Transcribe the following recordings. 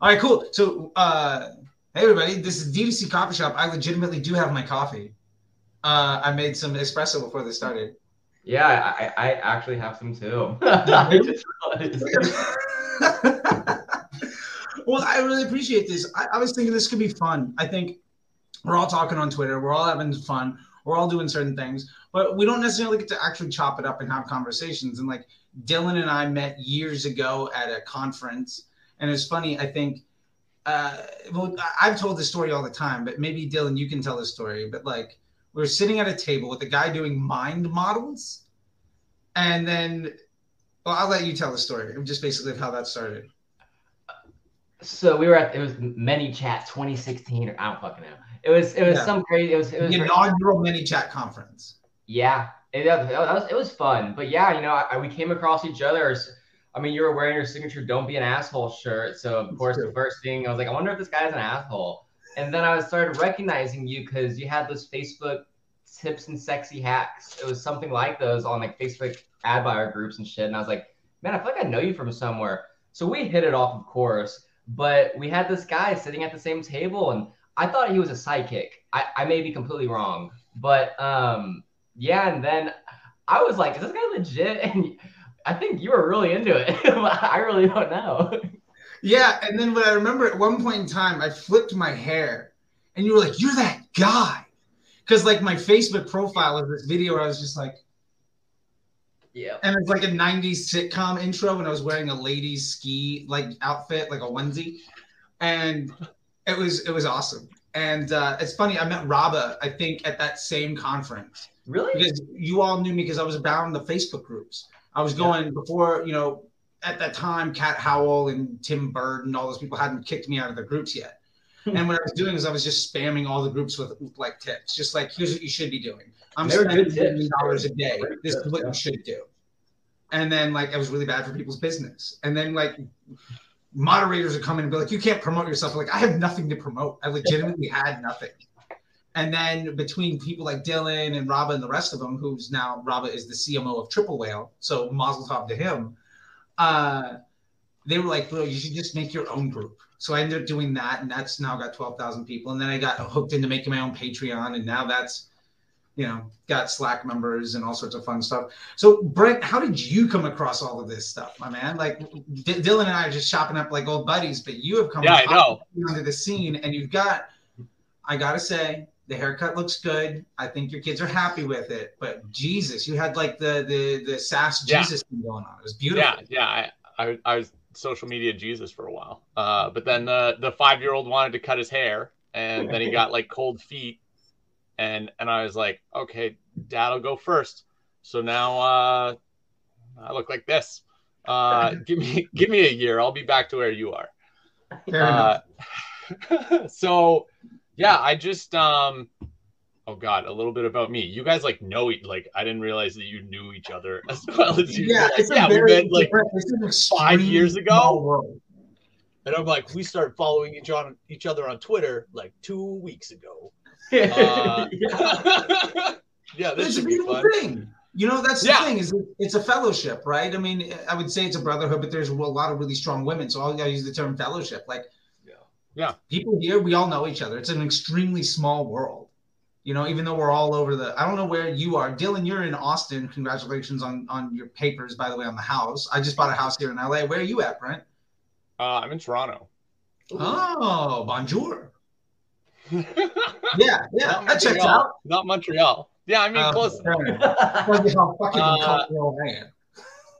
All right, cool. So, uh, hey everybody, this is D2C Coffee Shop. I legitimately do have my coffee. Uh, I made some espresso before this started. Yeah, I, I actually have some too. well, I really appreciate this. I, I was thinking this could be fun. I think we're all talking on Twitter. We're all having fun. We're all doing certain things, but we don't necessarily get to actually chop it up and have conversations. And like Dylan and I met years ago at a conference, and it's funny. I think. Uh, well, I've told this story all the time, but maybe Dylan, you can tell the story. But like, we were sitting at a table with a guy doing mind models, and then, well, I'll let you tell the story. Just basically how that started. So we were at it was ManyChat 2016 or I don't fucking know. It was it was yeah. some crazy. It was it was the inaugural ManyChat conference. Yeah, it, that, was it was fun. But yeah, you know, I, we came across each other. I mean, you were wearing your signature "Don't be an asshole" shirt. So of course, the first thing I was like, I wonder if this guy's an asshole. And then I started recognizing you because you had those Facebook tips and sexy hacks. It was something like those on like Facebook ad buyer groups and shit. And I was like, man, I feel like I know you from somewhere. So we hit it off, of course. But we had this guy sitting at the same table, and I thought he was a sidekick. I, I may be completely wrong, but um, yeah. And then I was like, is this guy legit? And I think you were really into it. I really don't know. Yeah, and then what I remember at one point in time, I flipped my hair, and you were like, "You're that guy," because like my Facebook profile of this video where I was just like, yeah. And it's like a 90s sitcom intro when I was wearing a ladies ski like outfit, like a onesie. And it was it was awesome. And uh, it's funny, I met Rabah, I think, at that same conference. Really? Because you all knew me because I was bound the Facebook groups. I was going yeah. before, you know, at that time, Cat Howell and Tim Burd and all those people hadn't kicked me out of the groups yet. Hmm. and what I was doing is I was just spamming all the groups with like tips, just like here's what you should be doing. I'm spending million dollars a day. This is what yeah. you should do. And then like it was really bad for people's business. And then like moderators are coming and be like, you can't promote yourself. Like I have nothing to promote. I legitimately had nothing. And then between people like Dylan and Rabah and the rest of them, who's now Rabah is the CMO of Triple Whale, so Mazel Tov to him. Uh, they were like, bro, you should just make your own group. So I ended up doing that, and that's now got twelve thousand people. And then I got hooked into making my own Patreon, and now that's you know, got Slack members and all sorts of fun stuff. So, Brent, how did you come across all of this stuff, my man? Like, D- Dylan and I are just shopping up like old buddies, but you have come yeah, I know. onto the scene, and you've got, I gotta say, the haircut looks good. I think your kids are happy with it. But Jesus, you had like the the the sass Jesus yeah. thing going on. It was beautiful. Yeah, yeah. I, I, I was social media Jesus for a while, uh, but then the the five year old wanted to cut his hair, and then he got like cold feet and and I was like, okay, Dad'll go first. So now uh, I look like this. Uh, give me give me a year. I'll be back to where you are. Uh, so yeah, I just um oh god, a little bit about me. You guys like know like I didn't realize that you knew each other as well as you. Yeah, it's yeah, we met like five years ago. And I'm like, we started following each on each other on Twitter like two weeks ago. Uh, yeah, this it's a beautiful thing. You know, that's the yeah. thing is it's a fellowship, right? I mean, I would say it's a brotherhood, but there's a lot of really strong women, so I'll use the term fellowship. Like, yeah, people here, we all know each other. It's an extremely small world. You know, even though we're all over the, I don't know where you are, Dylan. You're in Austin. Congratulations on on your papers, by the way, on the house. I just bought a house here in LA. Where are you at, Brent? Uh, I'm in Toronto. Oh, bonjour. yeah, yeah, that checks out. Not Montreal. Yeah, I mean um, close.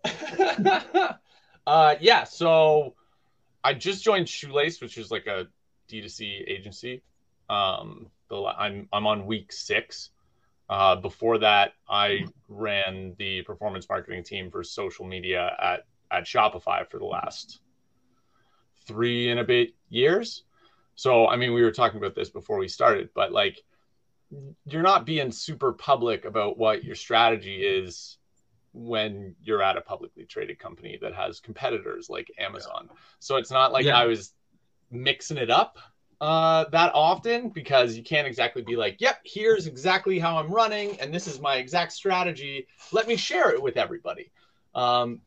uh, uh, yeah, so I just joined Shoelace, which is like a D2C agency. Um, the, I'm I'm on week six. Uh, before that, I ran the performance marketing team for social media at at Shopify for the last three and a bit years. So, I mean, we were talking about this before we started, but like, you're not being super public about what your strategy is when you're at a publicly traded company that has competitors like Amazon. So it's not like yeah. I was mixing it up uh, that often because you can't exactly be like, yep, here's exactly how I'm running and this is my exact strategy. Let me share it with everybody. Um,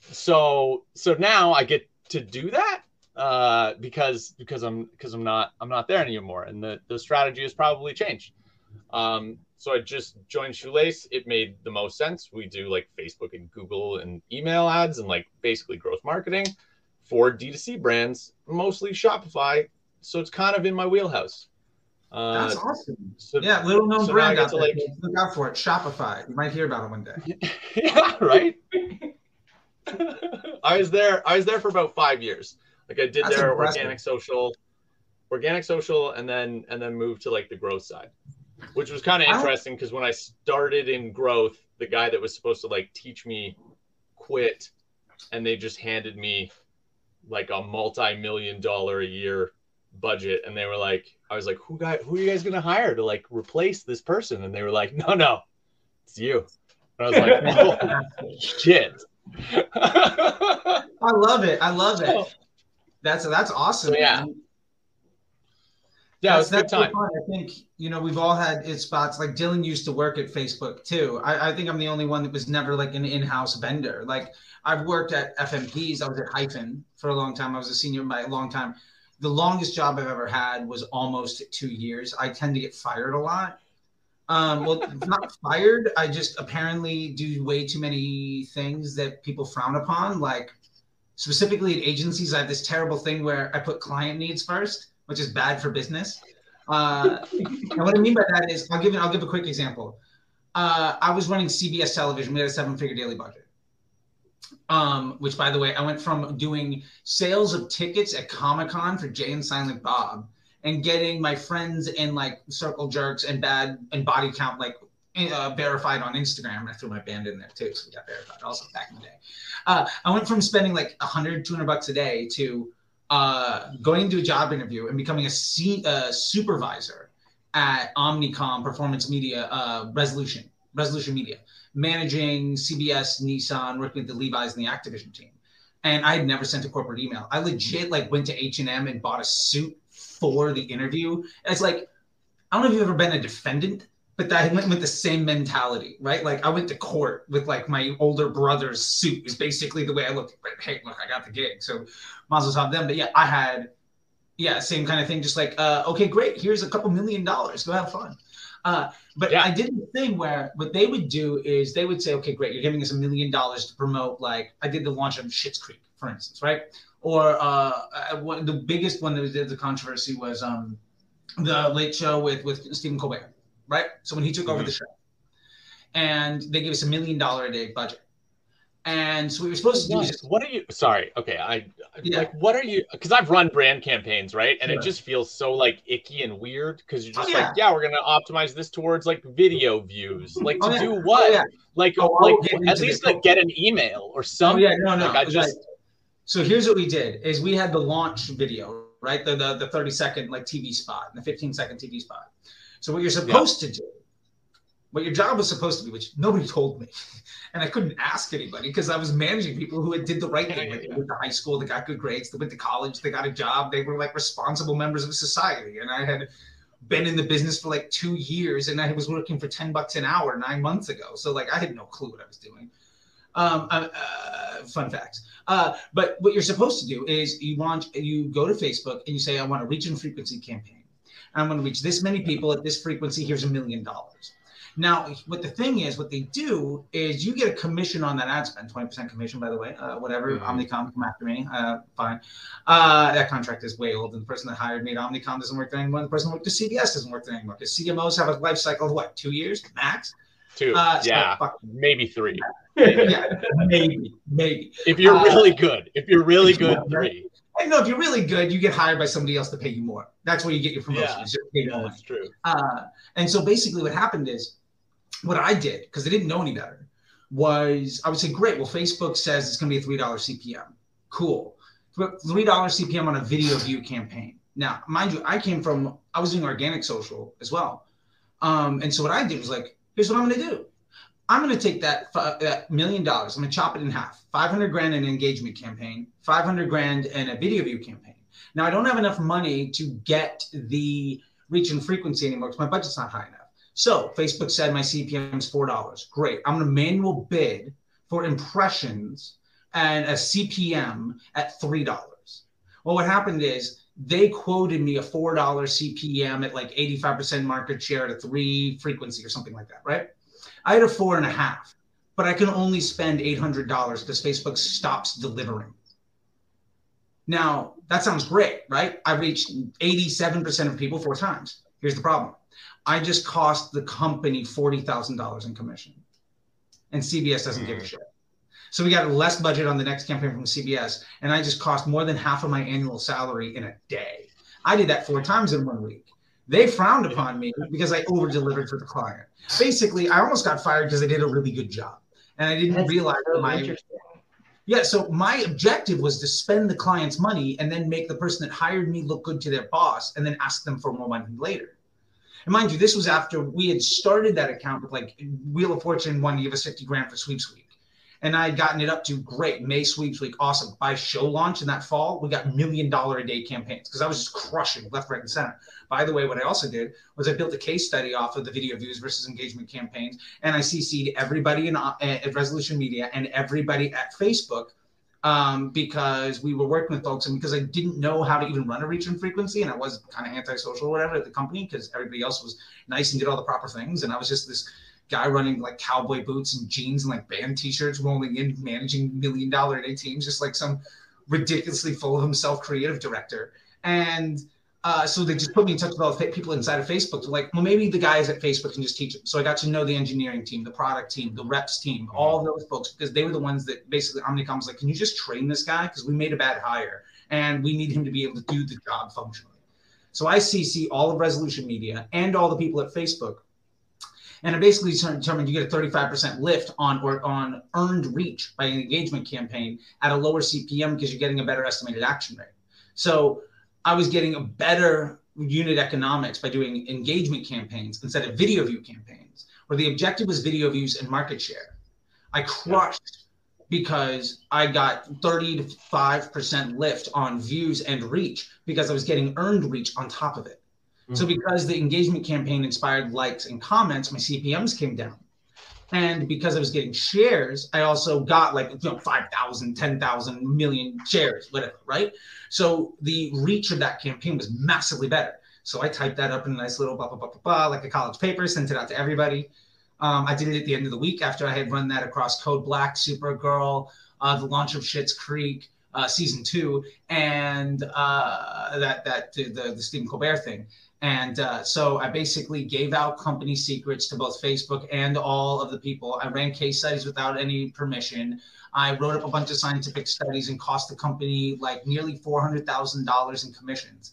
so so now I get to do that uh, because because I'm because I'm not I'm not there anymore, and the the strategy has probably changed. Um, so I just joined Shoelace. It made the most sense. We do like Facebook and Google and email ads and like basically growth marketing for D2C brands, mostly Shopify. So it's kind of in my wheelhouse. Uh, That's awesome. So, yeah, little known so brand out there. Like, Look out for it. Shopify. You might hear about it one day. yeah, right. I was there. I was there for about five years. Like I did That's their impressive. organic social, organic social, and then and then moved to like the growth side which was kind of interesting because when I started in growth, the guy that was supposed to like teach me quit, and they just handed me like a multi-million dollar a year budget, and they were like, I was like, who guy, who are you guys gonna hire to like replace this person? And they were like, no, no, it's you. And I was like, oh, shit. I love it. I love it. That's that's awesome. So, yeah. Man. Yeah, that's, it was good time. Fun. I think you know we've all had it spots. Like Dylan used to work at Facebook too. I, I think I'm the only one that was never like an in-house vendor. Like I've worked at FMPs. I was at Hyphen for a long time. I was a senior by a long time. The longest job I've ever had was almost two years. I tend to get fired a lot. Um, well, not fired. I just apparently do way too many things that people frown upon. Like specifically at agencies, I have this terrible thing where I put client needs first which is bad for business. Uh, and what I mean by that is, I'll give I'll give a quick example. Uh, I was running CBS television. We had a seven-figure daily budget. Um, which, by the way, I went from doing sales of tickets at Comic Con for Jay and Silent Bob, and getting my friends in like Circle Jerks and Bad and Body Count like uh, verified on Instagram. I threw my band in there too, so we got verified also back in the day. Uh, I went from spending like 100, 200 bucks a day to uh, going into a job interview and becoming a C, uh, supervisor at Omnicom Performance Media uh, Resolution Resolution Media, managing CBS, Nissan, working with the Levi's and the Activision team. And I had never sent a corporate email. I legit like went to H and M and bought a suit for the interview. And it's like I don't know if you've ever been a defendant but I went with the same mentality, right? Like I went to court with like my older brother's suit is basically the way I looked. But hey, look, I got the gig, so Mazel tov them. But yeah, I had, yeah, same kind of thing. Just like, uh, okay, great, here's a couple million dollars, go have fun. Uh, but yeah. I did the thing where what they would do is they would say, okay, great, you're giving us a million dollars to promote. Like I did the launch of Schitt's Creek, for instance, right? Or uh, one, the biggest one that was the controversy was um, the Late Show with with Stephen Colbert right? So when he took mm-hmm. over the show, and they gave us a million dollar a day budget. And so we were supposed to do. What, what are you? Sorry. Okay. I yeah. like. What are you? Because I've run brand campaigns, right? And it just feels so like icky and weird because you're just oh, yeah. like, yeah, we're gonna optimize this towards like video views. Like to oh, do what? Oh, like, oh, like at least like get an email or something. Oh, yeah. No, no. Like, I just. Right. So here's what we did: is we had the launch video, right? The the, the 30 second like TV spot, and the 15 second TV spot. So what you're supposed yeah. to do, what your job was supposed to be, which nobody told me, and I couldn't ask anybody because I was managing people who did the right thing. Like they went to high school, they got good grades, they went to college, they got a job, they were like responsible members of society, and I had been in the business for like two years, and I was working for ten bucks an hour nine months ago. So like I had no clue what I was doing. Um, uh, uh, fun facts. Uh, but what you're supposed to do is you want you go to Facebook and you say I want a reach and frequency campaign. I'm going to reach this many people at this frequency. Here's a million dollars. Now, what the thing is, what they do is you get a commission on that ad spend, 20% commission, by the way, uh, whatever. Mm-hmm. Omnicom come after me, uh, fine. Uh, that contract is way old, and the person that hired me at Omnicom doesn't work there anymore. The person who worked at CBS doesn't work there anymore because CMOs have a life cycle of what, two years max? Two, uh, yeah, maybe three. yeah, maybe, maybe. If you're uh, really good, if you're really good, three. I know if you're really good, you get hired by somebody else to pay you more. That's where you get your promotion. Yeah, yeah that's true. Uh, and so basically, what happened is, what I did because I didn't know any better was I would say, great. Well, Facebook says it's going to be a three dollar CPM. Cool, three dollar CPM on a video view campaign. Now, mind you, I came from I was doing organic social as well, um, and so what I did was like, here's what I'm going to do. I'm going to take that, that million dollars. I'm going to chop it in half. 500 grand in an engagement campaign, 500 grand in a video view campaign. Now I don't have enough money to get the reach and frequency anymore because my budget's not high enough. So Facebook said my CPM is four dollars. Great. I'm going to manual bid for impressions and a CPM at three dollars. Well, what happened is they quoted me a $4 CPM at like 85% market share at a three frequency or something like that, right? I had a four and a half, but I can only spend $800 because Facebook stops delivering. Now, that sounds great, right? I reached 87% of people four times. Here's the problem I just cost the company $40,000 in commission, and CBS doesn't mm. give a hmm. shit. So we got less budget on the next campaign from CBS, and I just cost more than half of my annual salary in a day. I did that four times in one week. They frowned upon me because I over delivered for the client. Basically, I almost got fired because I did a really good job, and I didn't That's realize so my yeah. So my objective was to spend the client's money and then make the person that hired me look good to their boss, and then ask them for more money later. And mind you, this was after we had started that account with like Wheel of Fortune wanted to give us 50 grand for sweeps week and I had gotten it up to great May sweeps week, awesome. By show launch in that fall, we got million dollar a day campaigns because I was just crushing left, right, and center. By the way, what I also did was I built a case study off of the video views versus engagement campaigns, and I CC'd everybody in uh, at Resolution Media and everybody at Facebook um, because we were working with folks and because I didn't know how to even run a reach and frequency and I was kind of antisocial or whatever at the company because everybody else was nice and did all the proper things and I was just this guy running like cowboy boots and jeans and like band t-shirts rolling in managing million dollar a day teams just like some ridiculously full of himself creative director and uh, so they just put me in touch with all the people inside of Facebook. To like, well, maybe the guys at Facebook can just teach it. So I got to know the engineering team, the product team, the reps team, mm-hmm. all those folks because they were the ones that basically Omnicom was like, can you just train this guy because we made a bad hire and we need him to be able to do the job functionally. So I CC all of Resolution Media and all the people at Facebook and it basically determined you get a 35% lift on or on earned reach by an engagement campaign at a lower CPM because you're getting a better estimated action rate. So I was getting a better unit economics by doing engagement campaigns instead of video view campaigns, where the objective was video views and market share. I crushed because I got 30 to 5% lift on views and reach because I was getting earned reach on top of it. So mm-hmm. because the engagement campaign inspired likes and comments, my CPMs came down. And because I was getting shares, I also got like you know 5,000, 10,000 million shares, whatever, right? So the reach of that campaign was massively better. So I typed that up in a nice little blah, blah, blah, blah, blah like a college paper, sent it out to everybody. Um, I did it at the end of the week after I had run that across Code Black, Supergirl, uh, the launch of Schitt's Creek, uh, season two, and uh, that that the, the Stephen Colbert thing. And uh, so I basically gave out company secrets to both Facebook and all of the people. I ran case studies without any permission. I wrote up a bunch of scientific studies and cost the company like nearly $400,000 in commissions.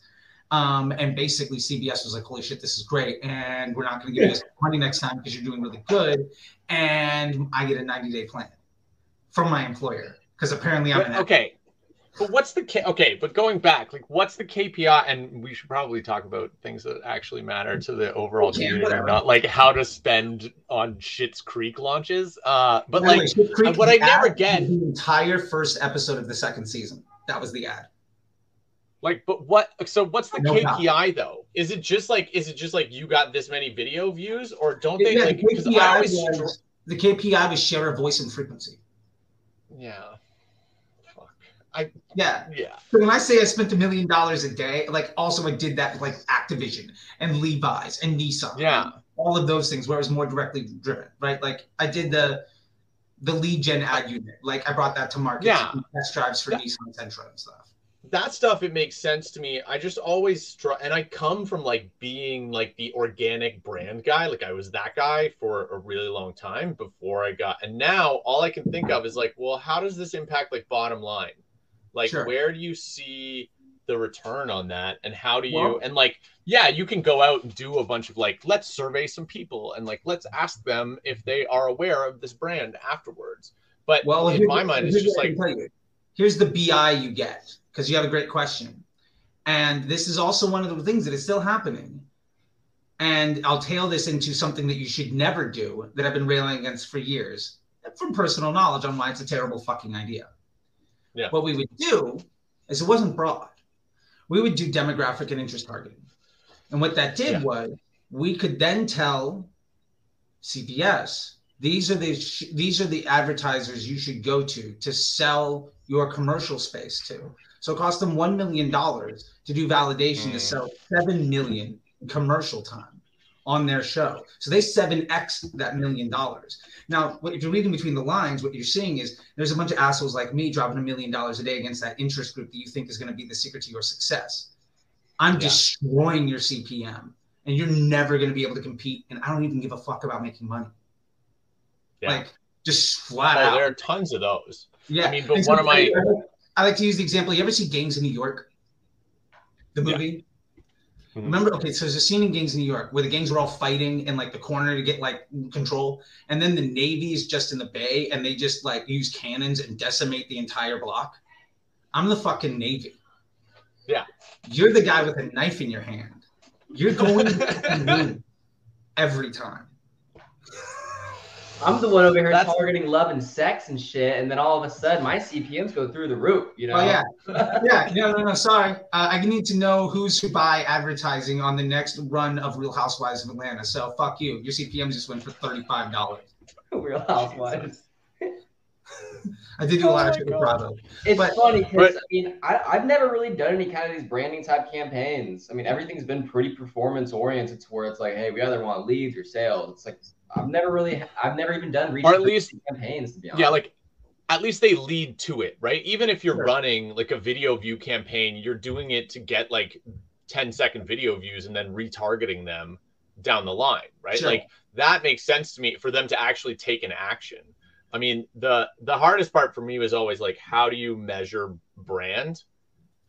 Um, and basically, CBS was like, holy shit, this is great. And we're not going to give you this money next time because you're doing really good. And I get a 90 day plan from my employer because apparently I'm okay. But what's the K- okay? But going back, like, what's the KPI? And we should probably talk about things that actually matter to the overall yeah, community, whatever. not like how to spend on Schitt's Creek launches. Uh, but like, what I never get the entire first episode of the second season. That was the ad. Like, but what? So what's the no KPI though? Is it just like is it just like you got this many video views, or don't they yeah, like? The KPI, was, the KPI was share of voice and frequency. Yeah. I yeah yeah. So when I say I spent a million dollars a day, like also I did that with like Activision and Levi's and Nissan. Yeah. And all of those things where it was more directly driven, right? Like I did the the lead gen ad unit. Like I brought that to market. Yeah. Test drives for Nissan Sentra and stuff. That stuff it makes sense to me. I just always str- and I come from like being like the organic brand guy. Like I was that guy for a really long time before I got and now all I can think of is like, well, how does this impact like bottom line? Like, sure. where do you see the return on that? And how do you, well, and like, yeah, you can go out and do a bunch of like, let's survey some people and like, let's ask them if they are aware of this brand afterwards. But well, in my mind, it's just like, here's the BI you get because you have a great question. And this is also one of the things that is still happening. And I'll tail this into something that you should never do that I've been railing against for years from personal knowledge on why it's a terrible fucking idea. Yeah. What we would do is it wasn't broad. We would do demographic and interest targeting. And what that did yeah. was we could then tell CBS these are the these are the advertisers you should go to to sell your commercial space to. So it cost them $1 million to do validation mm. to sell 7 million commercial time on their show. So they 7x that million dollars. Now, if you're reading between the lines, what you're seeing is there's a bunch of assholes like me dropping a million dollars a day against that interest group that you think is going to be the secret to your success. I'm yeah. destroying your CPM and you're never going to be able to compete. And I don't even give a fuck about making money. Yeah. Like just flat oh, out. There are tons of those. Yeah. I mean, but one of my. I like to use the example. You ever see Gangs in New York? The movie? Yeah. Mm-hmm. Remember, okay, so there's a scene in Gangs in New York where the gangs are all fighting in like the corner to get like control, and then the Navy is just in the bay and they just like use cannons and decimate the entire block. I'm the fucking Navy. Yeah. You're the guy with a knife in your hand. You're going to every time. I'm the one over here That's... targeting love and sex and shit, and then all of a sudden my CPMS go through the roof. You know? Oh yeah, yeah. No, no, no. Sorry, uh, I need to know who's to buy advertising on the next run of Real Housewives of Atlanta. So fuck you. Your CPMS just went for thirty five dollars. Real Housewives. I did do a lot of shit with Bravo. It's but, funny because I mean I, I've never really done any kind of these branding type campaigns. I mean everything's been pretty performance oriented to where it's like, hey, we either want leads or sales. It's like I've never really, I've never even done or at least campaigns to be honest. Yeah, like at least they lead to it, right? Even if you're sure. running like a video view campaign, you're doing it to get like 10 second video views and then retargeting them down the line, right? Sure. Like that makes sense to me for them to actually take an action. I mean, the the hardest part for me was always like how do you measure brand?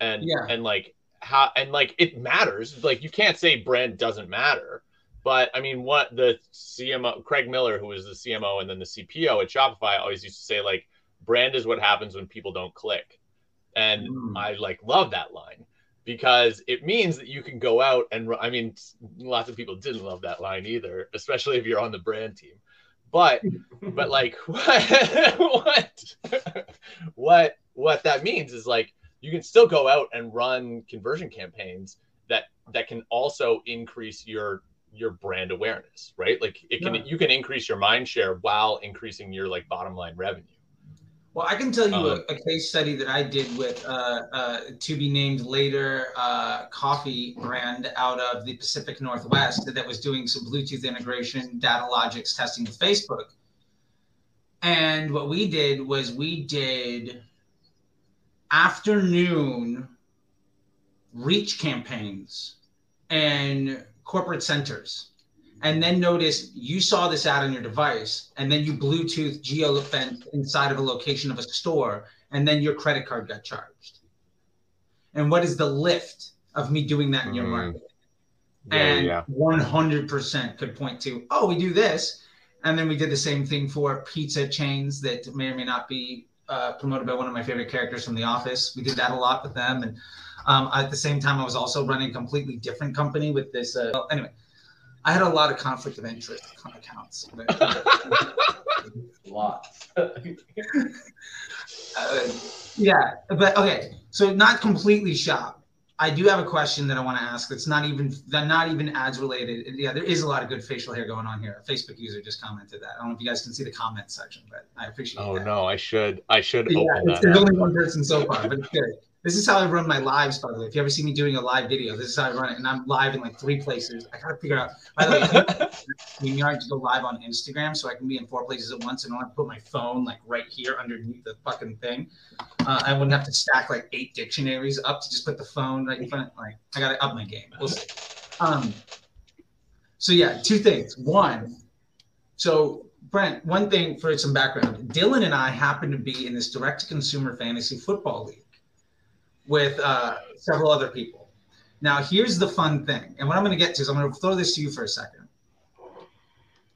And yeah. and like how and like it matters. Like you can't say brand doesn't matter but I mean, what the CMO, Craig Miller, who was the CMO and then the CPO at Shopify, always used to say, like, brand is what happens when people don't click. And mm. I like love that line because it means that you can go out and I mean, lots of people didn't love that line either, especially if you're on the brand team. But, but like, what, what, what, what that means is like you can still go out and run conversion campaigns that that can also increase your your brand awareness, right? Like it can yeah. you can increase your mind share while increasing your like bottom line revenue. Well, I can tell you um, a, a, case study that I did with uh, uh, to be named later uh, coffee brand out of the Pacific Northwest that was doing some Bluetooth integration, Datalogix testing with Facebook. And what we did was we did afternoon reach campaigns and corporate centers and then notice you saw this ad on your device and then you bluetooth geo inside of a location of a store and then your credit card got charged and what is the lift of me doing that in your mm. market yeah, and yeah. 100% could point to oh we do this and then we did the same thing for pizza chains that may or may not be uh, promoted by one of my favorite characters from the office we did that a lot with them and um, at the same time, I was also running a completely different company with this. Uh, well, anyway, I had a lot of conflict of interest accounts. Lots. uh, yeah, but okay. So not completely shocked. I do have a question that I want to ask. That's not even that not even ads related. Yeah, there is a lot of good facial hair going on here. A Facebook user just commented that. I don't know if you guys can see the comment section, but I appreciate. Oh that. no, I should. I should. Yeah, it's, there's only one person so far, but it's good. This is how I run my lives, by the way. If you ever see me doing a live video, this is how I run it. And I'm live in like three places. I gotta figure out. By the way, we need to go live on Instagram so I can be in four places at once and I don't have to put my phone like right here underneath the fucking thing. Uh, I wouldn't have to stack like eight dictionaries up to just put the phone right in front. Like I gotta up my game. We'll see. Um, so yeah, two things. One, so Brent, one thing for some background. Dylan and I happen to be in this direct to consumer fantasy football league with uh, several other people. Now, here's the fun thing. And what I'm going to get to is I'm going to throw this to you for a second.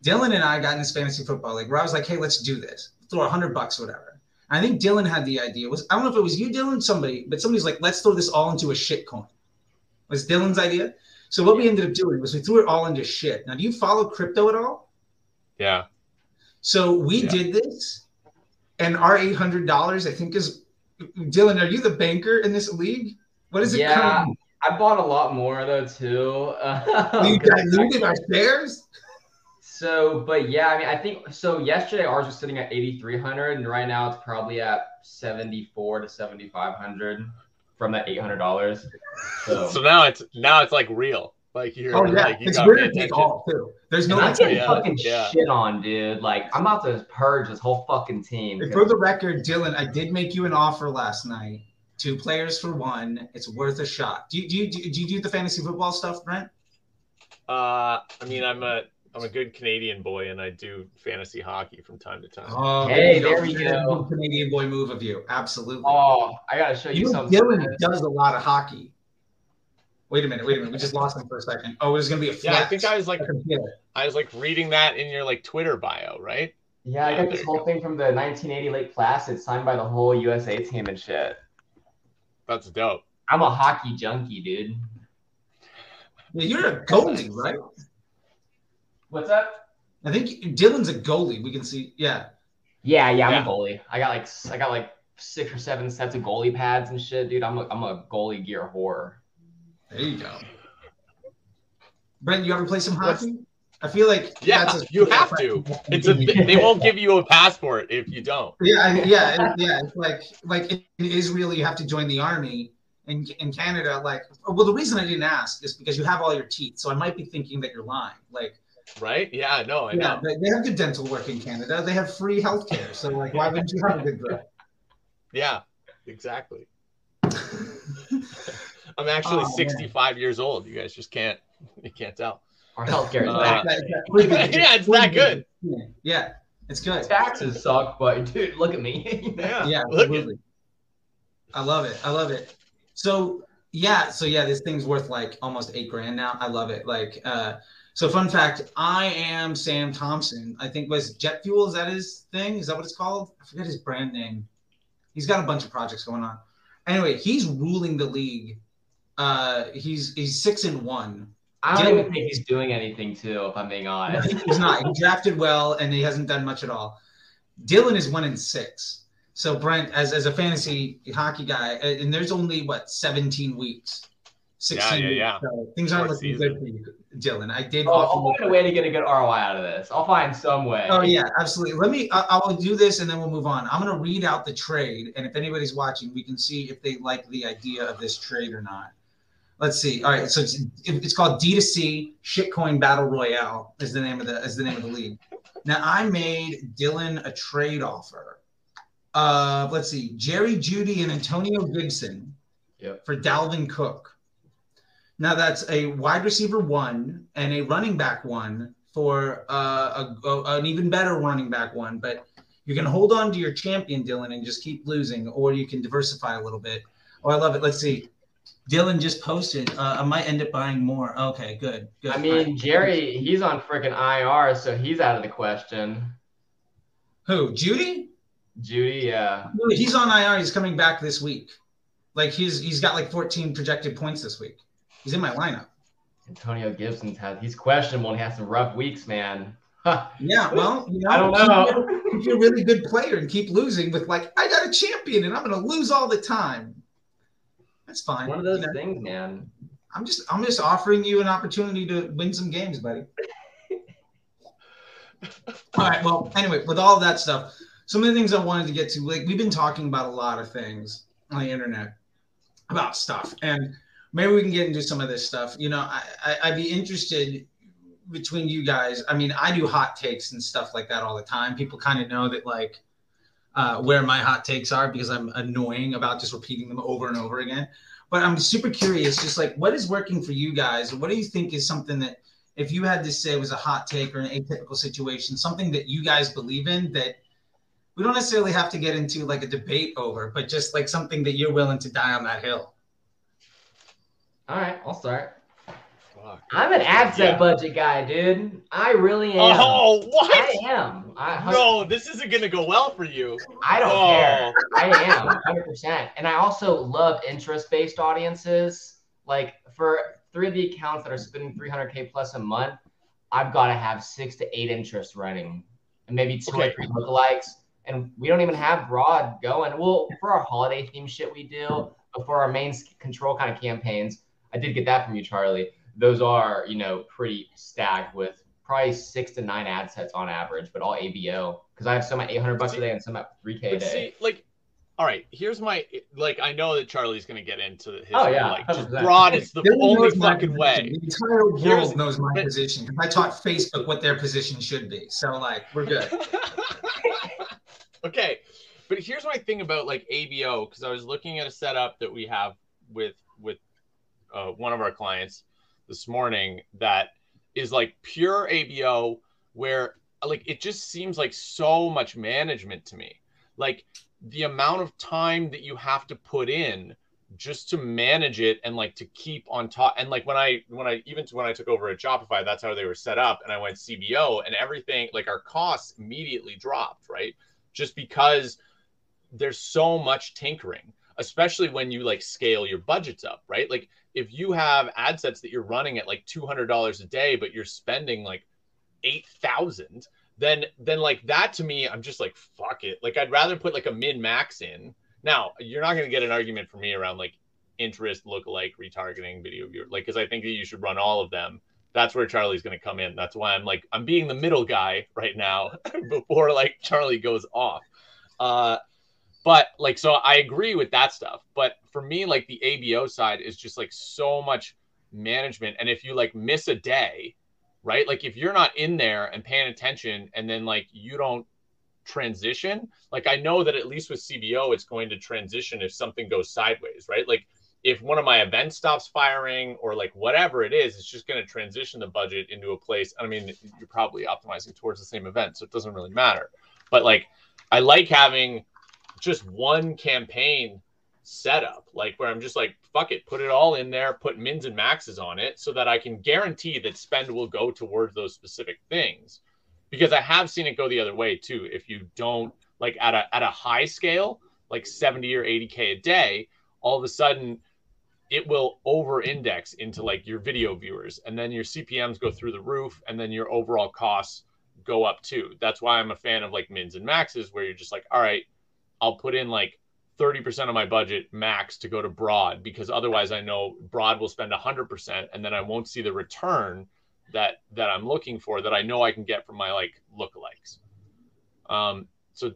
Dylan and I got in this fantasy football league where I was like, hey, let's do this. Throw a hundred bucks or whatever. I think Dylan had the idea. Was I don't know if it was you, Dylan, somebody, but somebody's like, let's throw this all into a shit coin. It was Dylan's idea. So what we ended up doing was we threw it all into shit. Now, do you follow crypto at all? Yeah. So we yeah. did this, and our eight hundred dollars, I think, is Dylan, are you the banker in this league? What is it? Yeah, I bought a lot more though too. you diluted our shares. So, but yeah, I mean, I think so. Yesterday ours was sitting at eighty three hundred, and right now it's probably at seventy four to seventy five hundred. from that eight hundred dollars. So, So now it's now it's like real. Like you're Oh yeah, like you it's got weird to take attention. off too. There's no and I'm getting yeah, fucking yeah. shit on, dude. Like I'm about to purge this whole fucking team. And For the record, Dylan, I did make you an offer last night. Two players for one. It's worth a shot. Do you do you, do you, do, you do the fantasy football stuff, Brent? Uh, I mean, I'm a I'm a good Canadian boy, and I do fantasy hockey from time to time. Oh, Hey, there there we you go. go. Canadian boy move of you. Absolutely. Oh, I gotta show you, you something. Dylan does a lot of hockey. Wait a minute. Wait a minute. We just lost him for a second. Oh, it was gonna be a flash. Yeah, I think I was like I can feel it. I was like reading that in your like Twitter bio, right? Yeah, I Yeah, got this whole go. thing from the 1980 Lake Placid signed by the whole USA team and shit. That's dope. I'm a hockey junkie, dude. Yeah, you're a goalie, right? What's up? I think Dylan's a goalie. We can see. Yeah. Yeah, yeah, I'm Yeah. a goalie. I got like s- I got like six or seven sets of goalie pads and shit, dude. I'm a I'm a goalie gear whore. There you go. Brent, you ever play some hockey? I feel like Yeah, that's a- you have to. It's a they won't give you a passport if you don't. Yeah, I- yeah, yeah. It's like like in Israel, you have to join the army. In in Canada, like well, the reason I didn't ask is because you have all your teeth, so I might be thinking that you're lying. Like, Right? Yeah, no, I yeah, know. they, they have good dental work in Canada. They have free healthcare, so like, why wouldn't you have a good breath? Yeah, exactly. I'm actually Oh, man. 65 years old. You guys just can't you can't tell. Our healthcare is Uh, bad. That- that free good- Yeah, it's that good. Yeah, it's good. Taxes suck, but dude, look at me. Yeah. yeah, look at- absolutely. I love it. I love it. So yeah, so yeah, this thing's worth like almost eight grand now. I love it. Like, uh, so fun fact: I am Sam Thompson. I think was Jet Fuel. Is that his thing? Is that what it's called? I forget his brand name. He's got a bunch of projects going on. Anyway, he's ruling the league. Uh, he's he's six and one. I don't even think he's doing anything too, if I'm being honest. he- he's not. He drafted well, and he hasn't done much at all. Dylan is one in six. So Brent, as, as a fantasy hockey guy, and there's only what 17 weeks, 16 yeah, weeks. yeah. So things aren't looking good for you, Dylan. I did Oh, I'll offer. find a way to get a good ROI out of this. I'll find some way. Oh yeah, absolutely. Let me. I, I will do this, and then we'll move on. I'm gonna read out the trade, and if anybody's watching, we can see if they like the idea of this trade or not. Let's see. All right, so it's it's called D2C Shitcoin Battle Royale is the name of the is the name of the league. Now I made Dylan a trade offer. Uh, let's see, Jerry Jeudy and Antonio Gibson Yep. for Dalvin Cook. Now that's a wide receiver one and a running back one for uh, a, a- an even better running back one. But you can hold on to your champion, Dylan, and just keep losing, or you can diversify a little bit. Oh, I love it. Let's see. Dylan just posted. Uh, I might end up buying more. Okay, good. Good. I mean, right. Jerry, he's on freaking IR, so he's out of the question. who? Jeudy? Jeudy, yeah. No, He's on IR. He's coming back this week. Like he's he's got like 14 projected points this week. He's in my lineup. Antonio Gibson's had he's questionable and he has some rough weeks, man. Yeah, well, you know, I don't know. if you're a really good player and keep losing with like I got a champion and I'm gonna lose all the time. That's fine. One of those You know, things, man. I'm just I'm just offering you an opportunity to win some games, buddy. all right. Well, anyway, with all of that stuff, some of the things I wanted to get to, like we've been talking about a lot of things on the internet about stuff, and maybe we can get into some of this stuff. You know, I, I I'd be interested between you guys. I mean, I do hot takes and stuff like that all the time. People kind of know that like uh, where my hot takes are because I'm annoying about just repeating them over and over again. But I'm super curious, just like what is working for you guys? What do you think is something that if you had to say was a hot take or an atypical situation, something that you guys believe in that we don't necessarily have to get into like a debate over, but just like something that you're willing to die on that hill. All right, I'll start. I'm an ad set Yeah. budget guy, dude. I really am. Oh, what? I am. I, No, this isn't gonna go well for you. I don't Oh. care. I am 100%. And I also love interest based audiences. Like for three of the accounts that are spending 300K plus a month, I've got to have six to eight interests running and maybe two Okay. or three lookalikes. And we don't even have broad going. Well, for our holiday theme shit we do, but for our main control kind of campaigns, I did get that from you, Charlie. Those are, you know, pretty stacked with probably six to nine ad sets on average, but all ABO because I have some at 800 bucks a day and some at 3K a day. see, like, all right, here's my like. I know that Charlie's gonna get into his. Oh, yeah, like just broad is the Everyone only fucking way. The entire world Here's- knows my but- position because I taught Facebook what their position should be. So like, we're good. okay, but here's my thing about like ABO because I was looking at a setup that we have with with uh, one of our clients this morning that is like pure ABO where like it just seems like so much management to me. Like the amount of time that you have to put in just to manage it and like to keep on top and like when i when i even when i took over at shopify that's how they were set up and i went cbo and everything like our costs immediately dropped right just because there's so much tinkering especially when you like scale your budgets up right? Like if you have ad sets that you're running at like $200 a day but you're spending like 8000 then then like that to me i'm just like fuck it. Like i'd rather put like a min max in. Now you're not going to get an argument from me around like interest look lookalike retargeting video viewer like because i think that you should run all of them. That's where charlie's going to come in. That's why i'm like i'm being the middle guy right now before like charlie goes off. Uh but like so i agree with that stuff. But for me like the abo side is just like so much management. And if you like miss a day right? Like if you're not in there and paying attention and then like you don't transition like i know that at least with cbo it's going to transition if something goes sideways right? Like if one of my events stops firing or like whatever it is it's just going to transition the budget into a place. I mean you're probably optimizing towards the same event so it doesn't really matter. But like i like having just one campaign setup like where i'm just like fuck it put it all in there put mins and maxes on it so that i can guarantee that spend will go towards those specific things. Because i have seen it go the other way too. If you don't like at a at a high scale like 70 or 80k a day all of a sudden it will over index into like your video viewers. And then your cpms go through the roof and then your overall costs go up too. That's why i'm a fan of like mins and maxes where you're just like all right i'll put in like 30% of my budget max to go to broad because otherwise I know broad will spend 100% and then I won't see the return that that I'm looking for that I know I can get from my like lookalikes. Um so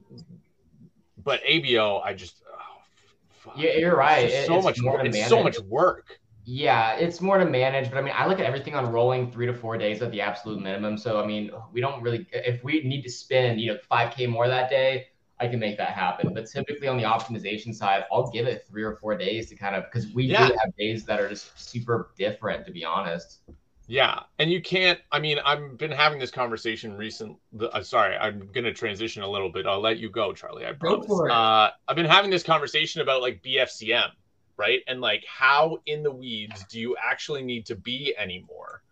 but ABO I just oh, fuck. Yeah, you're right. It's so it's much more to it's so much work. Yeah, it's more to manage, but I mean, I look at everything on rolling three to four days at the absolute minimum. So I mean, we don't really. If we need to spend, you know, five k more that day, I can make that happen. But typically on the optimization side, I'll give it three or four days to kind of because we Yeah. do have days that are just super different, to be honest. Yeah, and you can't. I mean, I've been having this conversation recent. Uh, sorry, I'm going to transition a little bit. I'll let you go, Charlie. I Go promise. for it. Uh, I've been having this conversation about like BFCM, right? And like how in the weeds do you actually need to be anymore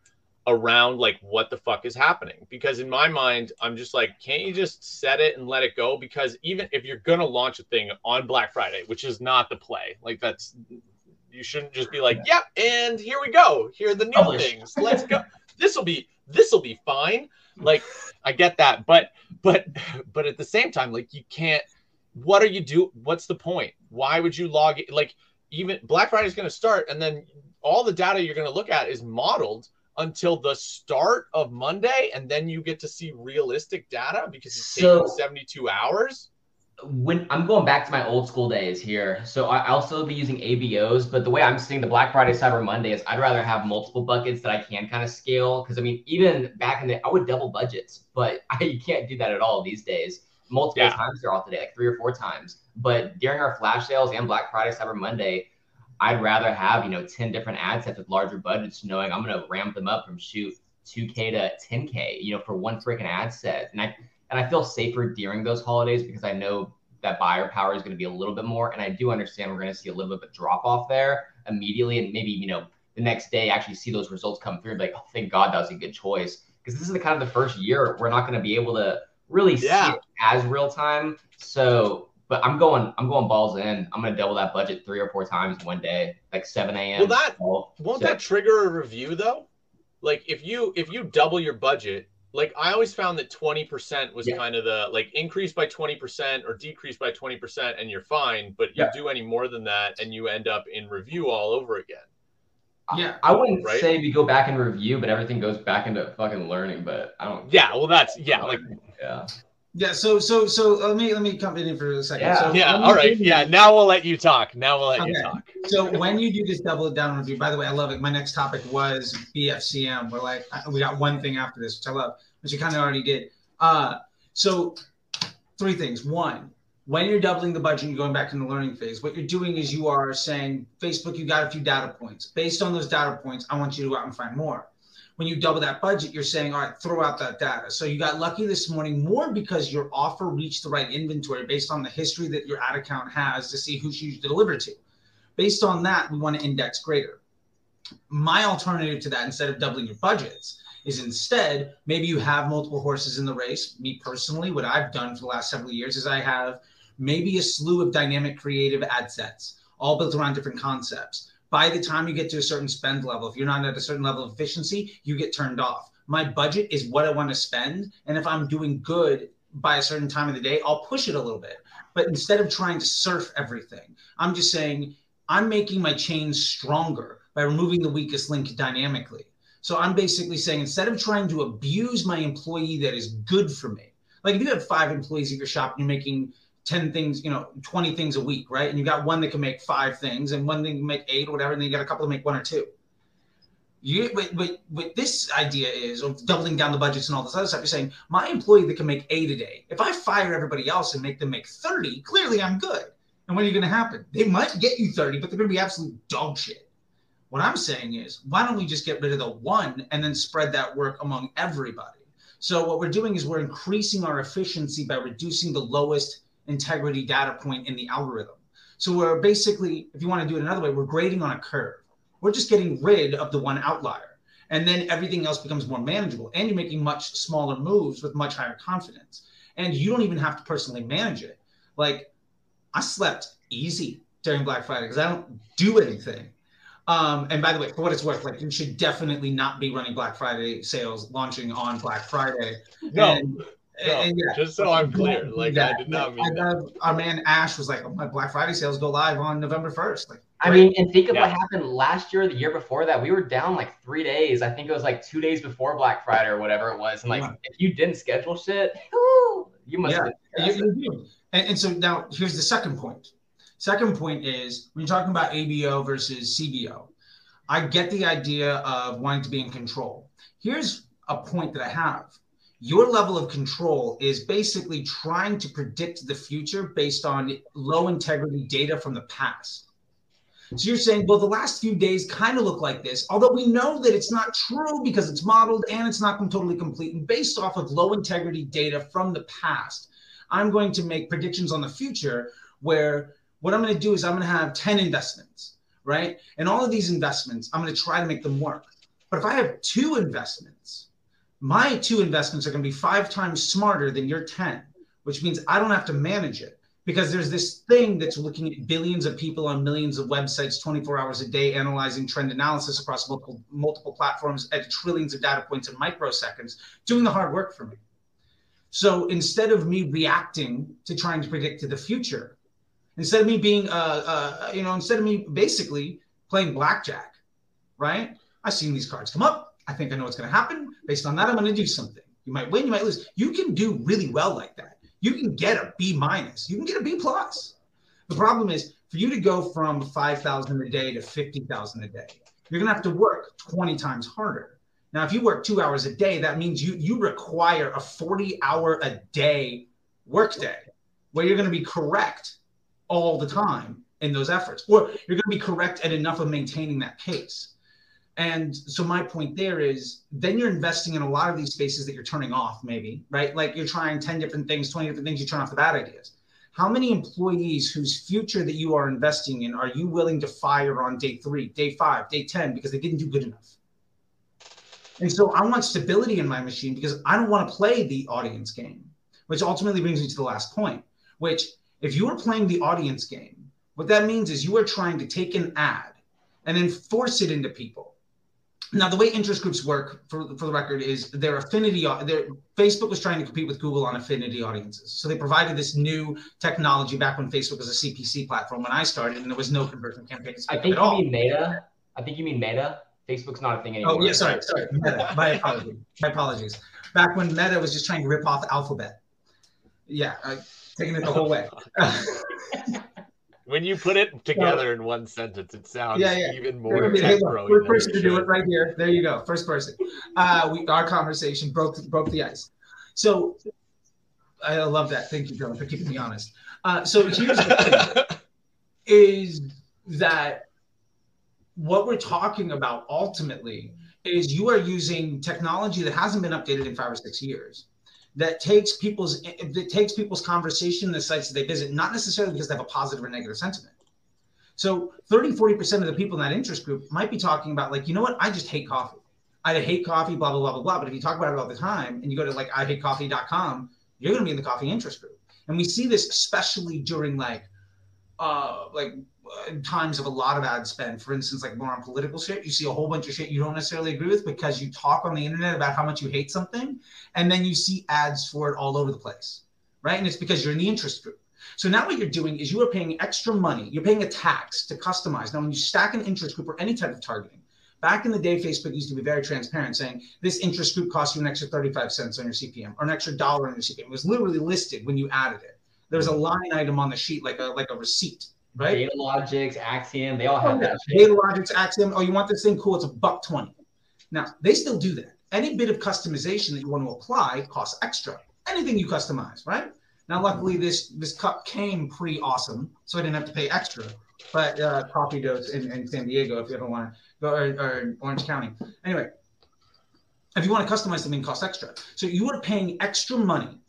around like what the fuck is happening? Because in my mind, I'm just like, can't you just set it and let it go? Because even if you're to launch a thing on Black Friday, which is not the play, like that's you shouldn't just be like, yep, and here we go. Here are the new things. Let's go. This will be this will be fine. Like I get that, but but but at the same time, like you can't. What are you do? What's the point? Why would you log it? Like even Black Friday is going to start, and then all the data you're going to look at is modeled until the start of Monday, and then you get to see realistic data because it's So- taking 72 hours. when I'm going back to my old school days here, so I, I'll still be using ABOs, but the way I'm seeing the Black Friday Cyber Monday is I'd rather have multiple buckets that I can kind of scale. Because I mean, even back in the, I would double budgets, but I you can't do that at all these days. Multiple Yeah. times throughout the day, like three or four times. But during our flash sales and Black Friday Cyber Monday, I'd rather have you know ten different ad sets with larger budgets, knowing I'm gonna ramp them up from shoot 2k to 10k, you know, for one freaking ad set, and I and I feel safer during those holidays because I know that buyer power is going to be a little bit more. And I do understand we're going to see a little bit of a drop off there immediately. And maybe, you know, the next day actually see those results come through and be like, oh, thank God that was a good choice. Because this is the kind of the first year we're not going to be able to really Yeah. see it as real time. So, but I'm going, I'm going balls in. I'm going to double that budget three or four times one day, like 7 a.m. Well, that- 12, Won't six. that trigger a review though? Like if you if you double your budget, like I always found that 20% was Yeah. kind of the like increase by 20% or decrease by 20% and you're fine, but you Yeah. do any more than that and you end up in review all over again. Yeah. I wouldn't Right? say we go back and review, but everything goes back into fucking learning. But I don't. Yeah, well that's yeah, like yeah. Yeah, so so so let me let me come in for a second. Yeah. So Yeah. when All you do- Yeah. Now we'll let you talk. Now we'll let you talk. So when you do this double it down review, by the way, I love it. My next topic was BFCM. We're like, we got one thing after this, which I love, which you kind of already did. Uh, so three things. One, when you're doubling the budget and going back in the learning phase, what you're doing is you are saying, Facebook, you got a few data points. Based on those data points, I want you to go out and find more. When you double that budget, you're saying, all right, throw out that data. So you got lucky this morning more because your offer reached the right inventory based on the history that your ad account has to see who you deliver to. Based on that, we want to index greater. My alternative to that, instead of doubling your budgets, is instead maybe you have multiple horses in the race. Me personally, what I've done for the last several years is I have maybe a slew of dynamic creative ad sets, all built around different concepts. By the time you get to a certain spend level, if you're not at a certain level of efficiency, you get turned off. My budget is what I want to spend. And if I'm doing good by a certain time of the day, I'll push it a little bit. But instead of trying to surf everything, I'm just saying I'm making my chain stronger by removing the weakest link dynamically. So I'm basically saying instead of trying to abuse my employee that is good for me, like if you have five employees at your shop and you're making 10 things, you know, 20 things a week, right? And you got one that can make five things and one thing can make eight or whatever, and then you got a couple that make one or two. You, but, but, this idea is of doubling down the budgets and all this other stuff. You're saying my employee that can make eight a day, if I fire everybody else and make them make 30, clearly I'm good. And what are you going to happen? They might get you 30, but they're going to be absolute dog shit. What I'm saying is, why don't we just get rid of the one and then spread that work among everybody? So what we're doing is we're increasing our efficiency by reducing the lowest integrity data point in the algorithm. So we're basically, if you want to do it another way, we're grading on a curve. We're just getting rid of the one outlier. And then everything else becomes more manageable. And you're making much smaller moves with much higher confidence. And you don't even have to personally manage it. Like I slept easy during Black Friday because I don't do anything. Um, and by the way, for what it's worth, like you should definitely not be running Black Friday sales launching on Black Friday. No. And, No, and yeah, just so I'm clear, like I did not mean I that. got- Our man Ash was like, oh, "My Black Friday sales go live on November 1st. Like, I mean, and think of Yeah. what happened last year, the year before that. We were down like three days. I think it was like two days before Black Friday or whatever it was. And like, Yeah. if you didn't schedule shit, whoo, you must Yeah. have And you- you. And, and so now here's the second point. Second point is when you're talking about ABO versus CBO, I get the idea of wanting to be in control. Here's a point that I have. Your level of control is basically trying to predict the future based on low integrity data from the past. So you're saying, well, the last few days kind of look like this, although we know that it's not true because it's modeled and it's not totally complete. And based off of low integrity data from the past, I'm going to make predictions on the future where what I'm going to do is I'm going to have 10 investments, right? And all of these investments, I'm going to try to make them work. But if I have two investments, my two investments are going to be five times smarter than your 10, which means I don't have to manage it because there's this thing that's looking at billions of people on millions of websites 24 hours a day analyzing trend analysis across multiple multiple platforms at trillions of data points in microseconds doing the hard work for me. So instead of me reacting to trying to predict to the future instead of me being uh, uh you know instead of me basically playing blackjack right? I've seen these cards come up i think i know what's going to happen based on that i'm going to do something you might win you might lose you can do really well like that you can get a B minus. You can get a B plus. The problem is for you to go from 5,000 a day to 50,000 a day, you're going to have to work 20 times harder. Now, if you work two hours a day, that means you, you require a 40 hour a day workday where you're going to be correct all the time in those efforts, or you're going to be correct at enough of maintaining that pace. And so my point there is then you're investing in a lot of these spaces that you're turning off, maybe, right? Like you're trying 10 different things, 20 different things, you turn off the bad ideas. How many employees whose future that you are investing in are you willing to fire on day three, day five, day 10 because they didn't do good enough? And so I want stability in my machine because I don't want to play the audience game, which ultimately brings me to the last point, which if you are playing the audience game, what that means is you are trying to take an ad and then force it into people. Now, the way interest groups work, for, for the record, is their affinity. Their Facebook was trying to compete with Google on affinity audiences. So they provided this new technology back when Facebook was a CPC platform when I started, and there was no conversion campaigns I think you all. mean Meta. I think you mean Meta. Facebook's not a thing anymore. Oh yeah, sorry, sorry. Meta. My apologies. My apologies. Back when Meta was just trying to rip off Alphabet. Yeah, I, taking it the whole way. when you put it together in one sentence, it sounds Yeah, yeah. even more Hey, tech look, First person to do it right here. There you go. First person. Uh, we our conversation broke broke the ice. So I love that. Thank you, Dylan, for keeping me honest. Uh, so here's the thing: is that what we're talking about ultimately is you are using technology that hasn't been updated in five or six years that takes people's that takes people's conversation the sites that they visit not necessarily because they have a positive or negative sentiment. So 30 40% of the people in that interest group might be talking about like you know what? I just hate coffee. I hate coffee blah blah blah blah blah. But if you talk about it all the time and you go to like i hate coffee.com you're going to be in the coffee interest group. And we see this especially during like uh like times of a lot of ad spend. For instance, like more on political shit, you see a whole bunch of shit you don't necessarily agree with because you talk on the internet about how much you hate something, and then you see ads for it all over the place, right? And it's because you're in the interest group. So now what you're doing is you are paying extra money. You're paying a tax to customize. Now, when you stack an interest group or any type of targeting, back in the day, Facebook used to be very transparent, saying this interest group costs you an extra 35 cents on your CPM or an extra dollar on your CPM. It was literally listed when you added it. There was a line item on the sheet, like a like a receipt right? Data Logix, Acxiom, they all have oh, that. Data Logix, Acxiom. Oh, you want this thing? Cool. It's a buck twenty. Now they still do that. Any bit of customization that you want to apply costs extra. Anything you customize, right? Now, luckily, this this cup came pretty awesome, so I didn't have to pay extra. But uh, coffee dose in, in San Diego, if you ever want to go, or, or Orange County. Anyway, if you want to customize something, costs extra. So you are paying extra money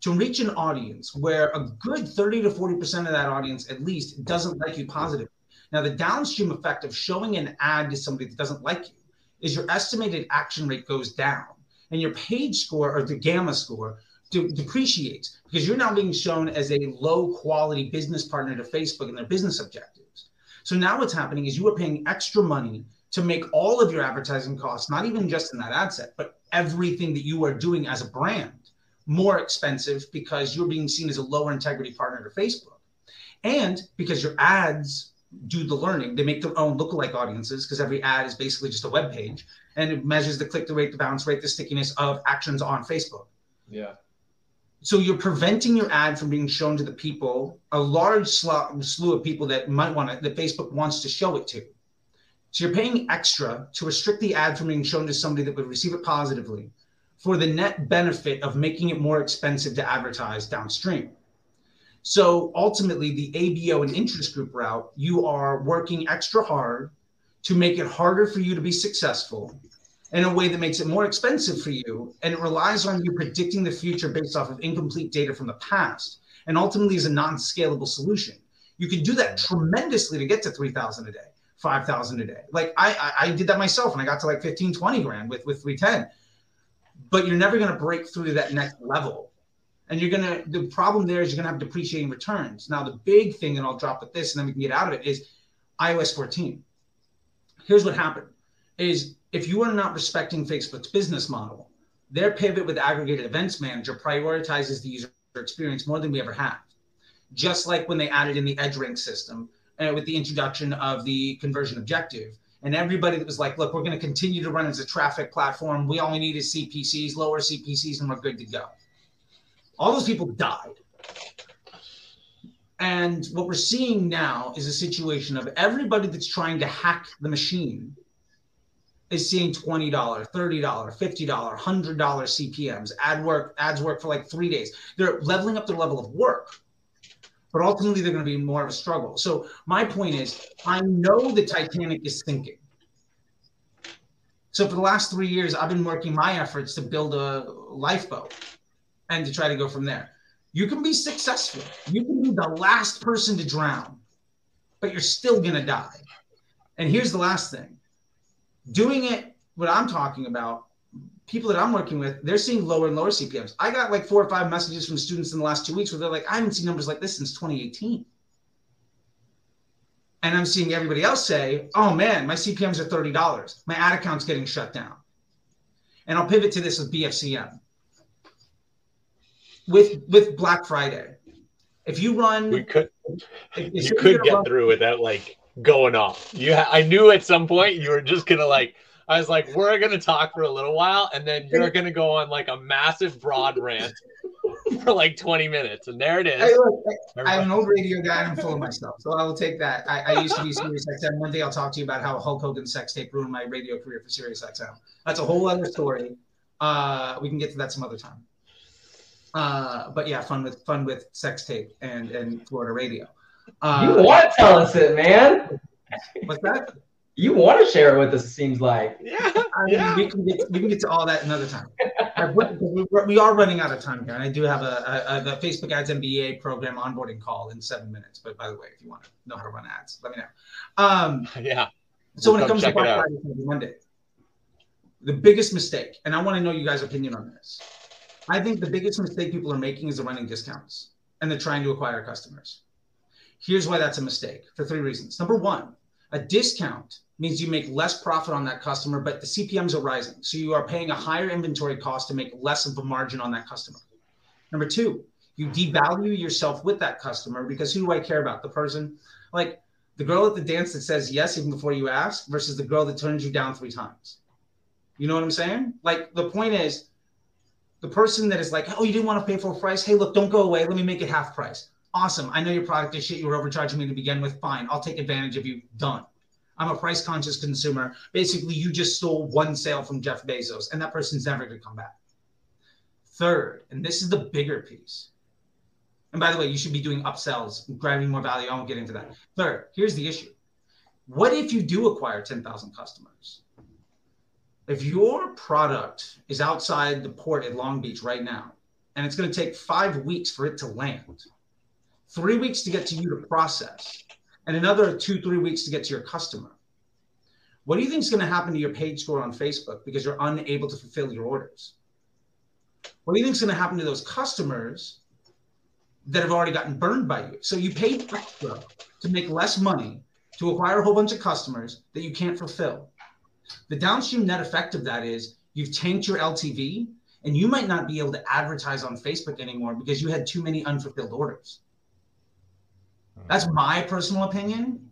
to reach an audience where a good 30 to 40% of that audience at least doesn't like you positively. Now, the downstream effect of showing an ad to somebody that doesn't like you is your estimated action rate goes down and your page score or the gamma score de- depreciates because you're now being shown as a low quality business partner to Facebook and their business objectives. So now what's happening is you are paying extra money to make all of your advertising costs, not even just in that ad set, but everything that you are doing as a brand more expensive because you're being seen as a lower integrity partner to Facebook. And because your ads do the learning, they make their own lookalike audiences because every ad is basically just a web page and it measures the click through rate, the bounce rate, the stickiness of actions on Facebook. Yeah. So you're preventing your ad from being shown to the people, a large slew of people that might want it, that Facebook wants to show it to. So you're paying extra to restrict the ad from being shown to somebody that would receive it positively for the net benefit of making it more expensive to advertise downstream. So ultimately, the ABO and interest group route, you are working extra hard to make it harder for you to be successful in a way that makes it more expensive for you. And it relies on you predicting the future based off of incomplete data from the past. And ultimately, is a non scalable solution. You can do that tremendously to get to 3,000 a day, 5,000 a day. Like I, I, did that myself and I got to like 15, 20 grand with, with 310 but you're never going to break through to that next level. And you're going to, the problem there is you're going to have depreciating returns. Now, the big thing, and I'll drop with this and then we can get out of it, is iOS 14. Here's what happened is if you are not respecting Facebook's business model, their pivot with aggregated events manager prioritizes the user experience more than we ever have. Just like when they added in the EdgeRank system uh, with the introduction of the conversion objective, and everybody that was like, look, we're going to continue to run as a traffic platform. We only need is CPCs, lower CPCs, and we're good to go. All those people died. And what we're seeing now is a situation of everybody that's trying to hack the machine is seeing $20, $30, $50, $100 CPMs. Ad work, ads work for like three days. They're leveling up their level of work but ultimately they're going to be more of a struggle. So my point is, I know the Titanic is sinking. So for the last three years, I've been working my efforts to build a lifeboat and to try to go from there. You can be successful. You can be the last person to drown, but you're still going to die. And here's the last thing doing it, what I'm talking about, people that I'm working with, they're seeing lower and lower CPMs. I got like four or five messages from students in the last two weeks where they're like, I haven't seen numbers like this since 2018. And I'm seeing everybody else say, oh man, my CPMs are $30. My ad account's getting shut down. And I'll pivot to this with BFCM. With with Black Friday. If you run we could you could get run, through without like going off. You ha- I knew at some point you were just gonna like I was like, we're gonna talk for a little while, and then you're gonna go on like a massive broad rant for like 20 minutes, and there it is. Hey, look, I'm an old radio guy and I'm full of myself, so I will take that. I, I used to be Sirius XM. One day I'll talk to you about how Hulk Hogan's sex tape ruined my radio career for Sirius XM. That's a whole other story. Uh, we can get to that some other time. Uh, but yeah, fun with fun with sex tape and and Florida radio. Uh, you want to tell us it, man? What's that? You want to share it with us? It seems like. Yeah, I mean, yeah. we can get we can get to all that another time. We- we are running out of time here, and I do have a, a, a the Facebook Ads MBA program onboarding call in seven minutes. But by the way, if you want to know how to run ads, let me know. Um, Yeah. so when it comes to Black out. Friday Cyber Monday, the biggest mistake, and I want to know you guys' opinion on this. I think the biggest mistake people are making is they're running discounts and they're trying to acquire customers. Here's why that's a mistake for three reasons. Number one, a discount means you make less profit on that customer, but the CPMs are rising. So you are paying a higher inventory cost to make less of a margin on that customer. Number two, you devalue yourself with that customer because who do I care about? The person, like the girl at the dance that says yes even before you ask versus the girl that turns you down three times. You know what I'm saying? Like the point is, the person that is like, oh, you didn't want to pay full price. Hey, look, don't go away. Let me make it half price. Awesome. I know your product is shit. You were overcharging me to begin with. Fine. I'll take advantage of you. Done. I'm a price conscious consumer. Basically, you just stole one sale from Jeff Bezos, and that person's never going to come back. Third, and this is the bigger piece. And by the way, you should be doing upsells, grabbing more value. I won't get into that. Third, here's the issue. What if you do acquire 10,000 customers? If your product is outside the port at Long Beach right now, and it's going to take five weeks for it to land, three weeks to get to you to process, and another two, three weeks to get to your customer, what do you think is going to happen to your page score on Facebook because you're unable to fulfill your orders? What do you think is going to happen to those customers that have already gotten burned by you? So you paid extra to make less money to acquire a whole bunch of customers that you can't fulfill. The downstream net effect of that is you've tanked your LTV and you might not be able to advertise on Facebook anymore because you had too many unfulfilled orders. That's my personal opinion.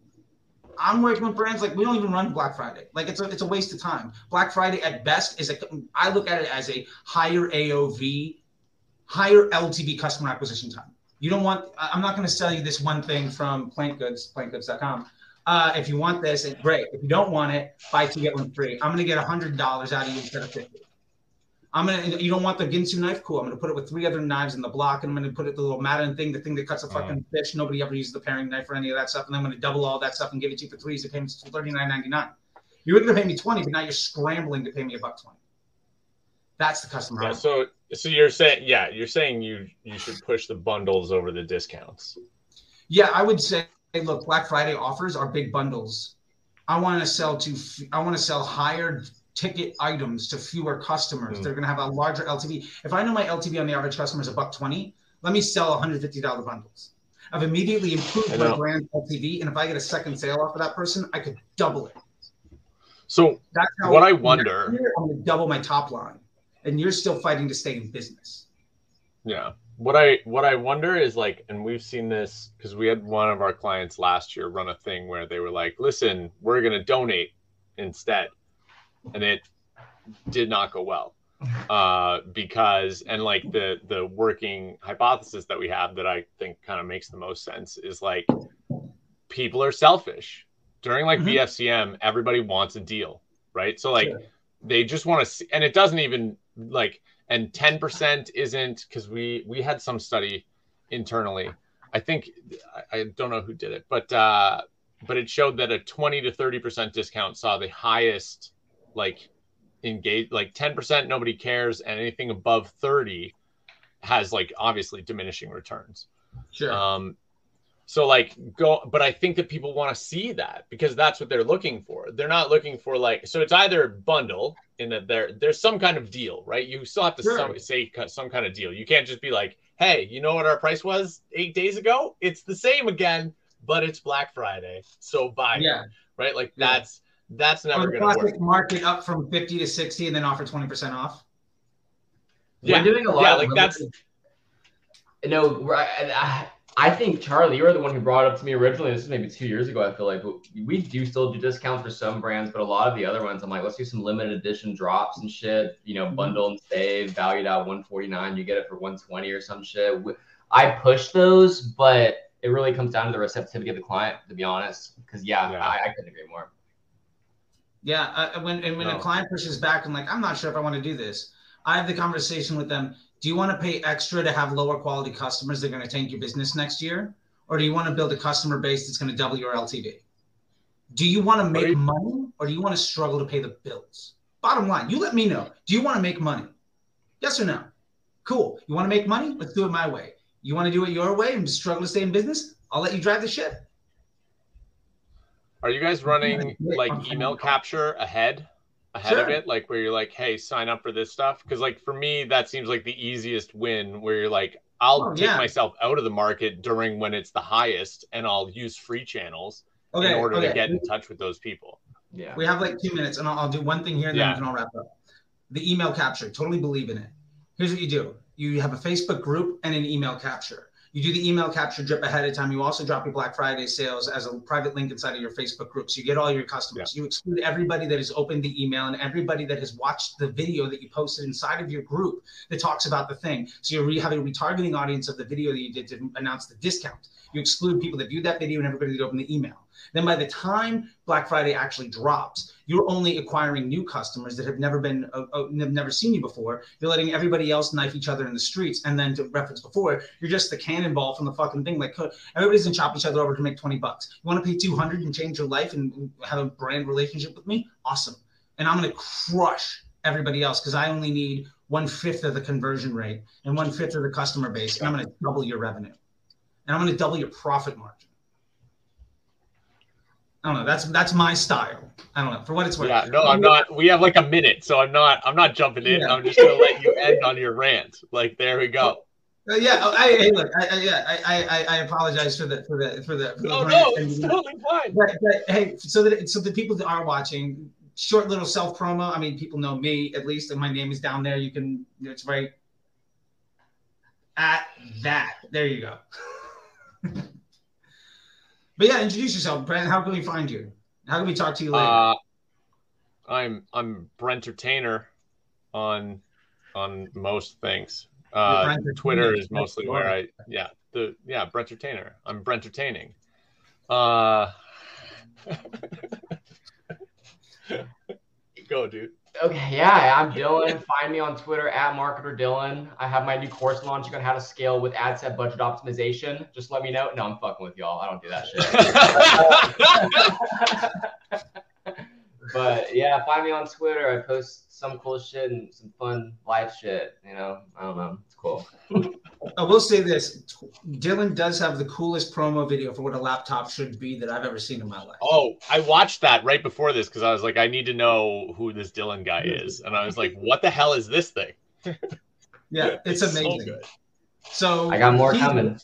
I'm working with brands like we don't even run Black Friday. Like it's a it's a waste of time. Black Friday at best is a I look at it as a higher AOV, higher LTV customer acquisition time. You don't want I'm not going to sell you this one thing from Plant Goods, plantgoods.com. Uh, if you want this, great. If you don't want it, buy two get one free. I'm going to get hundred dollars out of you instead of fifty. I'm gonna. You don't want the Ginsu knife? Cool. I'm gonna put it with three other knives in the block, and I'm gonna put it the little Madden thing, the thing that cuts a uh-huh. fucking fish. Nobody ever uses the paring knife or any of that stuff, and I'm gonna double all that stuff and give it to you for three easy payments for thirty nine ninety nine. You were gonna pay me twenty, but now you're scrambling to pay me a buck twenty. That's the customer. Yeah, so so you're saying yeah, you're saying you you should push the bundles over the discounts. Yeah, I would say, hey, look, Black Friday offers are big bundles. I want to sell to, I want to sell higher ticket items to fewer customers. Mm. They're going to have a larger LTV. If I know my LTV on the average customer is a buck twenty, let me sell 150 dollar bundles. I've immediately improved my brand LTV, and if I get a second sale off of that person, I could double it. So That's how. What I wonder- year, I'm going to double my top line, and you're still fighting to stay in business. Yeah. What I what I wonder is like, and we've seen this because we had one of our clients last year run a thing where they were like, "Listen, we're gonna donate instead," and it did not go well uh, because and like the the working hypothesis that we have that I think kind of makes the most sense is like people are selfish during like Mhm. BFCM. Everybody wants a deal, right? So like Sure. they just want to see, and it doesn't even like and 10% isn't because we we had some study internally i think I, I don't know who did it but uh but it showed that a 20 to 30% discount saw the highest like engage like 10% nobody cares and anything above 30 has like obviously diminishing returns Sure. um, so like go, but I think that people want to see that because that's what they're looking for. They're not looking for like so it's either bundle in that there there's some kind of deal, right? You still have to Sure. some, say some kind of deal. You can't just be like, hey, you know what our price was eight days ago? It's the same again, but it's Black Friday, so buy it, yeah. right? Like Yeah. that's that's Or never the gonna work. mark it up from 50 to 60 and then offer 20% off. Yeah, We're doing a lot yeah, of like that's limited- no, we're- I, I, I think Charlie, you were the one who brought it up to me originally. This is maybe two years ago. I feel like, but we do still do discounts for some brands, but a lot of the other ones, I'm like, let's do some limited edition drops and shit. You know, Mhm. bundle and save, valued at 149. You get it for 120 or some shit. I push those, but it really comes down to the receptivity of the client, to be honest. Because yeah, Yeah. I, I couldn't agree more. Yeah, uh, when and when No. a client pushes back and like, I'm not sure if I want to do this. I have the conversation with them. Do you want to pay extra to have lower quality customers that are going to tank your business next year, or do you want to build a customer base that's going to double your LTV? Do you want to make you- money, or do you want to struggle to pay the bills? Bottom line, you let me know. Do you want to make money? Yes or no? Cool. You want to make money? Let's do it my way. You want to do it your way and struggle to stay in business? I'll let you drive the ship. Are you guys running like email capture ahead ahead of it like where you're like hey sign up for this stuff because like for me that seems like the easiest win where you're like i'll Oh, take yeah. myself out of the market during when it's the highest and i'll use free channels Okay. in order okay. to get in touch with those people Yeah. We have like two minutes, and I'll, I'll do one thing here, and Yeah. then I'll wrap up. The email capture, totally believe in it. Here's what you do: you have a Facebook group and an email capture. You do the email capture drip ahead of time. You also drop your Black Friday sales as a private link inside of your Facebook group, so you get all your customers. You exclude everybody that has opened the email and everybody that has watched the video that you posted inside of your group that talks about the thing. So you're re- having a retargeting audience of the video that you did to announce the discount. You exclude people that viewed that video and everybody that opened the email. Then by the time Black Friday actually drops, you're only acquiring new customers that have never been, uh, uh, have never seen you before. You're letting everybody else knife each other in the streets. And then to reference before, you're just the cannonball from the fucking thing. Like uh, everybody's gonna chop each other over to make 20 bucks. You want to pay 200 and change your life and have a brand relationship with me? Awesome. And I'm gonna crush everybody else because I only need one fifth of the conversion rate and one fifth of the customer base, and I'm gonna double your revenue, and I'm gonna double your profit margin. I don't know. That's that's my style. I don't know. For what it's worth. yeah no i'm not we have like a minute so i'm not i'm not jumping in Yeah. i'm just gonna let you end on your rant like there we go Uh, yeah. oh, I, hey, look. I, I, yeah. I, I, I apologize for the for the for the. For the no rant no and- it's totally fine But, but hey, so that so the people that are watching, short little self promo. I mean, people know me at least, and my name is down there. You can, it's right at that. There you go. but yeah, introduce yourself, Brent. How can we find you? How can we talk to you later? Uh, I'm I'm Brent Entertainer on on most things. Uh. Twitter is mostly where. I yeah the yeah Brentertainer. I'm Brent Entertaining. Uh, go dude. Okay, yeah, I'm Dylan. Find me on Twitter at marketer Dylan. I have my new course launching on how to scale with ad set budget optimization. Just let me know. No, I'm fucking with y'all. I don't do that shit. but yeah, find me on Twitter. I post some cool shit and some fun live shit. You know, I don't know. It's cool. I will say this: Dylan does have the coolest promo video for what a laptop should be that I've ever seen in my life. oh, I watched that right before this because I was like, I need to know who this Dylan guy is, and I was like, what the hell is this thing? Yeah, it's so amazing. good. So I got more teaser- coming.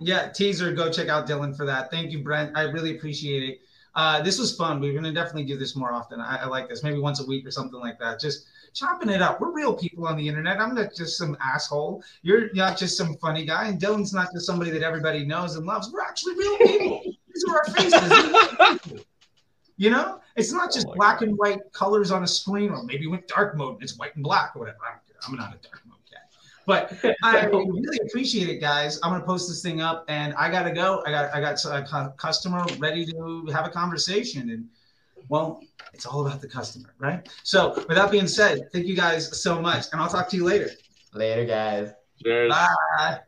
Yeah, teaser. Go check out Dylan for that. Thank you, Brent. I really appreciate it. Uh, this was fun. We're gonna definitely do this more often. I, I like this. Maybe once a week or something like that. Just chopping it up. We're real people on the internet. I'm not just some asshole. You're not just some funny guy, and Dylan's not just somebody that everybody knows and loves. We're actually real people. These are our faces. You know, it's not just Oh black God. and white colors on a screen, or maybe with dark mode and it's white and black or whatever. I don't care. I'm not a dark. But I really appreciate it, guys. I'm gonna post this thing up, and I gotta go. I got I got a customer ready to have a conversation, and well, it's all about the customer, right? So, with that being said, thank you guys so much, and I'll talk to you later. Later, guys. Cheers. Bye.